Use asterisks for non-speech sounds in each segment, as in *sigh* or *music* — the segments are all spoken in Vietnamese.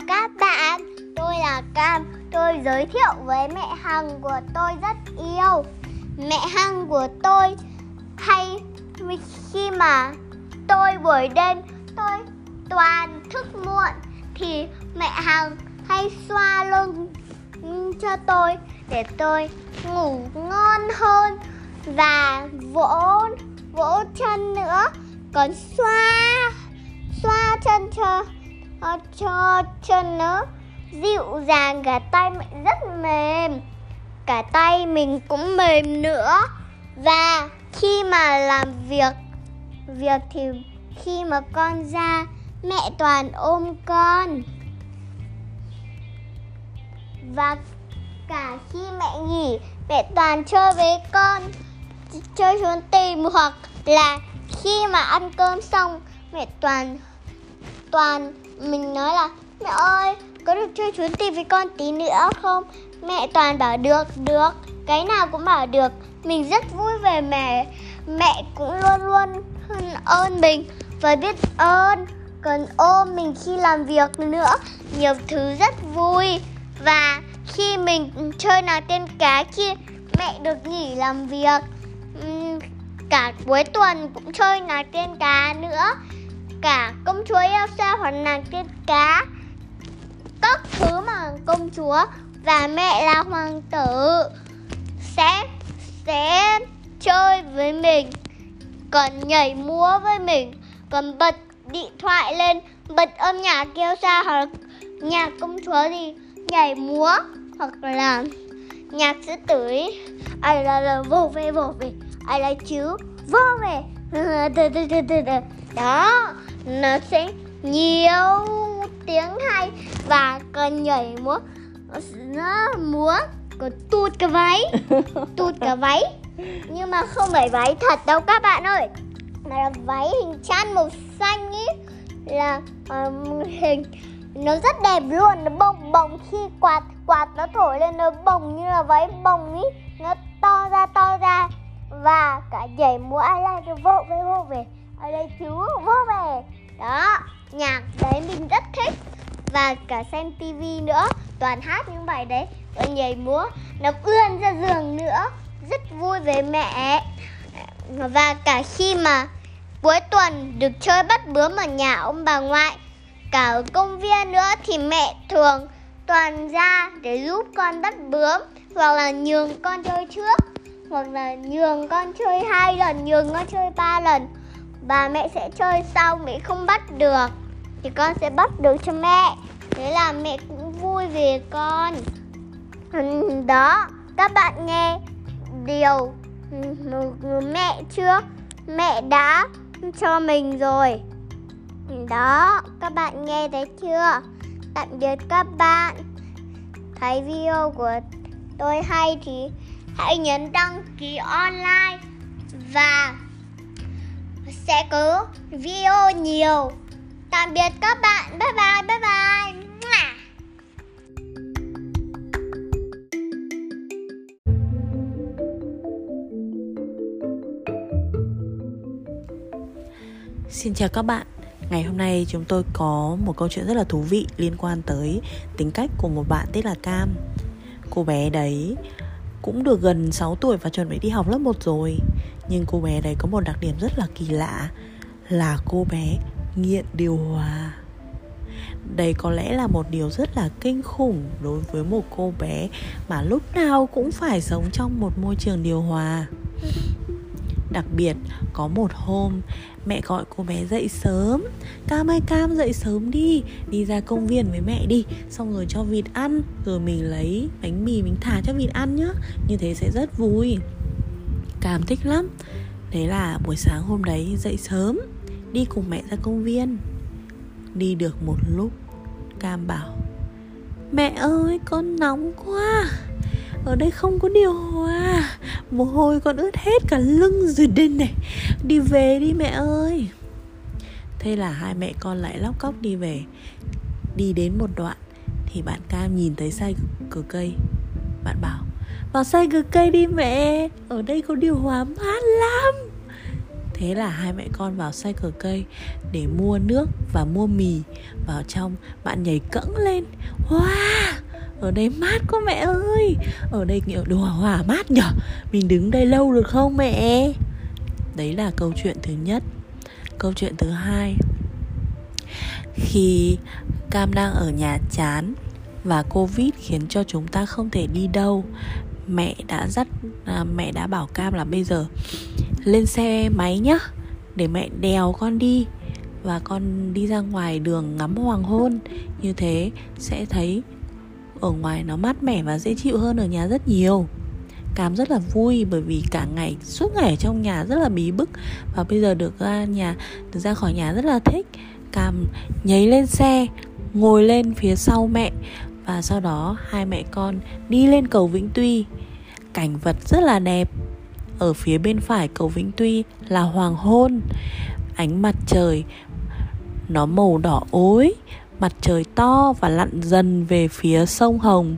chào các bạn, tôi là Cam Tôi giới thiệu với mẹ Hằng của tôi rất yêu. Mẹ Hằng của tôi hay khi mà tôi buổi đêm tôi toàn thức muộn Thì mẹ Hằng hay xoa lưng cho tôi để tôi ngủ ngon hơn Và vỗ vỗ chân nữa. Còn xoa xoa chân cho Ờ, cho chân nó dịu dàng, cả tay mình rất mềm. Cả tay mình cũng mềm nữa. Và khi mà làm việc việc thì khi mà con ra, mẹ toàn ôm con. Và cả khi mẹ nghỉ, mẹ toàn chơi với con, chơi trốn tìm. Hoặc là khi mà ăn cơm xong, mẹ toàn toàn. Mình nói là, mẹ ơi, có được chơi trốn tìm với con tí nữa không? Mẹ toàn bảo, được được. Cái nào cũng bảo, được. Mình rất vui về mẹ. Mẹ cũng luôn luôn ơn mình và biết ơn. Còn ôm mình khi làm việc nữa, nhiều thứ rất vui. Và khi mình chơi nào tên cá khi mẹ được nghỉ làm việc. Cả cuối tuần cũng chơi nào tên cá nữa cả công chúa Elsa hoặc nàng tiên cá. Các thứ mà công chúa và mẹ là hoàng tử sẽ sẽ chơi với mình còn nhảy múa với mình còn bật điện thoại lên bật âm nhạc kêu xa hoặc nhạc công chúa thì nhảy múa hoặc là nhạc sư tử ấy ai là, là vô về vô về ai là chứ? Vô về *laughs* đó nó sẽ nhiều tiếng hay và cần nhảy múa. Nó múa còn tụt cả váy *laughs* tụt cả váy. Nhưng mà không phải váy thật đâu các bạn ơi mà là váy hình chăn màu xanh ý. Là um, hình nó rất đẹp luôn nó bồng bồng khi quạt quạt nó thổi lên nó bồng như là váy bồng ý. Nó to ra to ra và cả nhảy múa ai lại cái vô về vô về. Ở đây chú vô về đó, nhạc đấy mình rất thích. Và cả xem tivi nữa, toàn hát những bài đấy. Và nhảy múa, nó ươn ra giường nữa. Rất vui với mẹ. Và cả khi mà cuối tuần được chơi bắt bướm ở nhà ông bà ngoại, cả ở công viên nữa, thì mẹ thường toàn ra để giúp con bắt bướm, hoặc là nhường con chơi trước, hoặc là nhường con chơi hai lần, nhường con chơi ba lần bà mẹ sẽ chơi sau, mẹ không bắt được. Thì con sẽ bắt được cho mẹ. Thế là mẹ cũng vui vì con. Ừ, đó, các bạn nghe điều mẹ chưa mẹ đã cho mình rồi. Đó, các bạn nghe thấy chưa? Tạm biệt các bạn. Thấy video của tôi hay thì hãy nhấn đăng ký online và sẽ có video nhiều. Tạm biệt các bạn. Bye bye bye bye. Xin chào các bạn. Ngày hôm nay chúng tôi có một câu chuyện rất là thú vị liên quan tới tính cách của một bạn tên là Cam. Cô bé đấy cũng được gần 6 tuổi và chuẩn bị đi học lớp 1 rồi. Nhưng cô bé đấy có một đặc điểm rất là kỳ lạ Là cô bé nghiện điều hòa. Đây có lẽ là một điều rất là kinh khủng đối với một cô bé mà lúc nào cũng phải sống trong một môi trường điều hòa. Đặc biệt, có một hôm, mẹ gọi cô bé dậy sớm. Cam ơi, Cam, dậy sớm đi Đi ra công viên với mẹ đi, Xong rồi cho vịt ăn, Rồi mình lấy bánh mì mình thả cho vịt ăn nhá, Như thế sẽ rất vui. Cam thích lắm. Thế là buổi sáng hôm đấy dậy sớm, Đi cùng mẹ ra công viên. Đi được một lúc, Cam bảo, Mẹ ơi, con nóng quá. Ở đây không có điều hòa. Mồ hôi con ướt hết cả lưng rồi đây này. Đi về đi mẹ ơi. Thế là hai mẹ con lại lóc cóc đi về. Đi đến một đoạn thì bạn cam nhìn thấy sai cửa cây bạn bảo vào say cửa cây đi mẹ? Ở đây có điều hòa mát lắm. Thế là hai mẹ con vào Cycle cây để mua nước và mua mì Vào trong. Bạn nhảy cẫng lên. Wow, ở đây mát quá mẹ ơi. Ở đây kiểu đồ hòa mát nhở? Mình đứng đây lâu được không mẹ? Đấy là câu chuyện thứ nhất. Câu chuyện thứ hai, Khi Cam đang ở nhà chán và Covid khiến cho chúng ta không thể đi đâu. Mẹ đã dắt à, Mẹ đã bảo Cam là bây giờ Lên xe máy nhá Để mẹ đèo con đi Và con đi ra ngoài đường ngắm hoàng hôn. Như thế sẽ thấy ở ngoài nó mát mẻ và dễ chịu hơn ở nhà rất nhiều. Cam rất là vui bởi vì cả ngày suốt ngày ở trong nhà rất là bí bức và bây giờ được ra nhà được ra khỏi nhà rất là thích. Cam nhảy lên xe, ngồi lên phía sau mẹ và sau đó, hai mẹ con đi lên cầu Vĩnh Tuy. Cảnh vật rất là đẹp. Ở phía bên phải cầu Vĩnh Tuy là hoàng hôn. Ánh mặt trời, nó màu đỏ ối mặt trời to và lặn dần về phía sông Hồng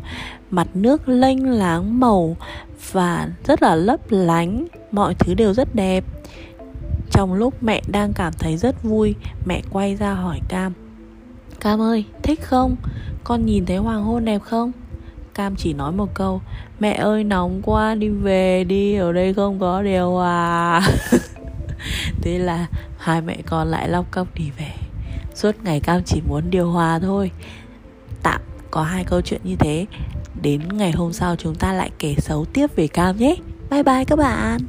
mặt nước lênh láng màu và rất là lấp lánh mọi thứ đều rất đẹp trong lúc mẹ đang cảm thấy rất vui, mẹ quay ra hỏi cam cam ơi, thích không? Con nhìn thấy hoàng hôn đẹp không? Cam chỉ nói một câu, mẹ ơi, nóng quá, đi về đi, ở đây không có điều à. hòa *laughs* thế là hai mẹ con lại lóc cóc đi về. Suốt ngày cam chỉ muốn điều hòa thôi. Tạm có hai câu chuyện như thế, đến ngày hôm sau chúng ta lại kể xấu tiếp về cam nhé. Bye bye các bạn.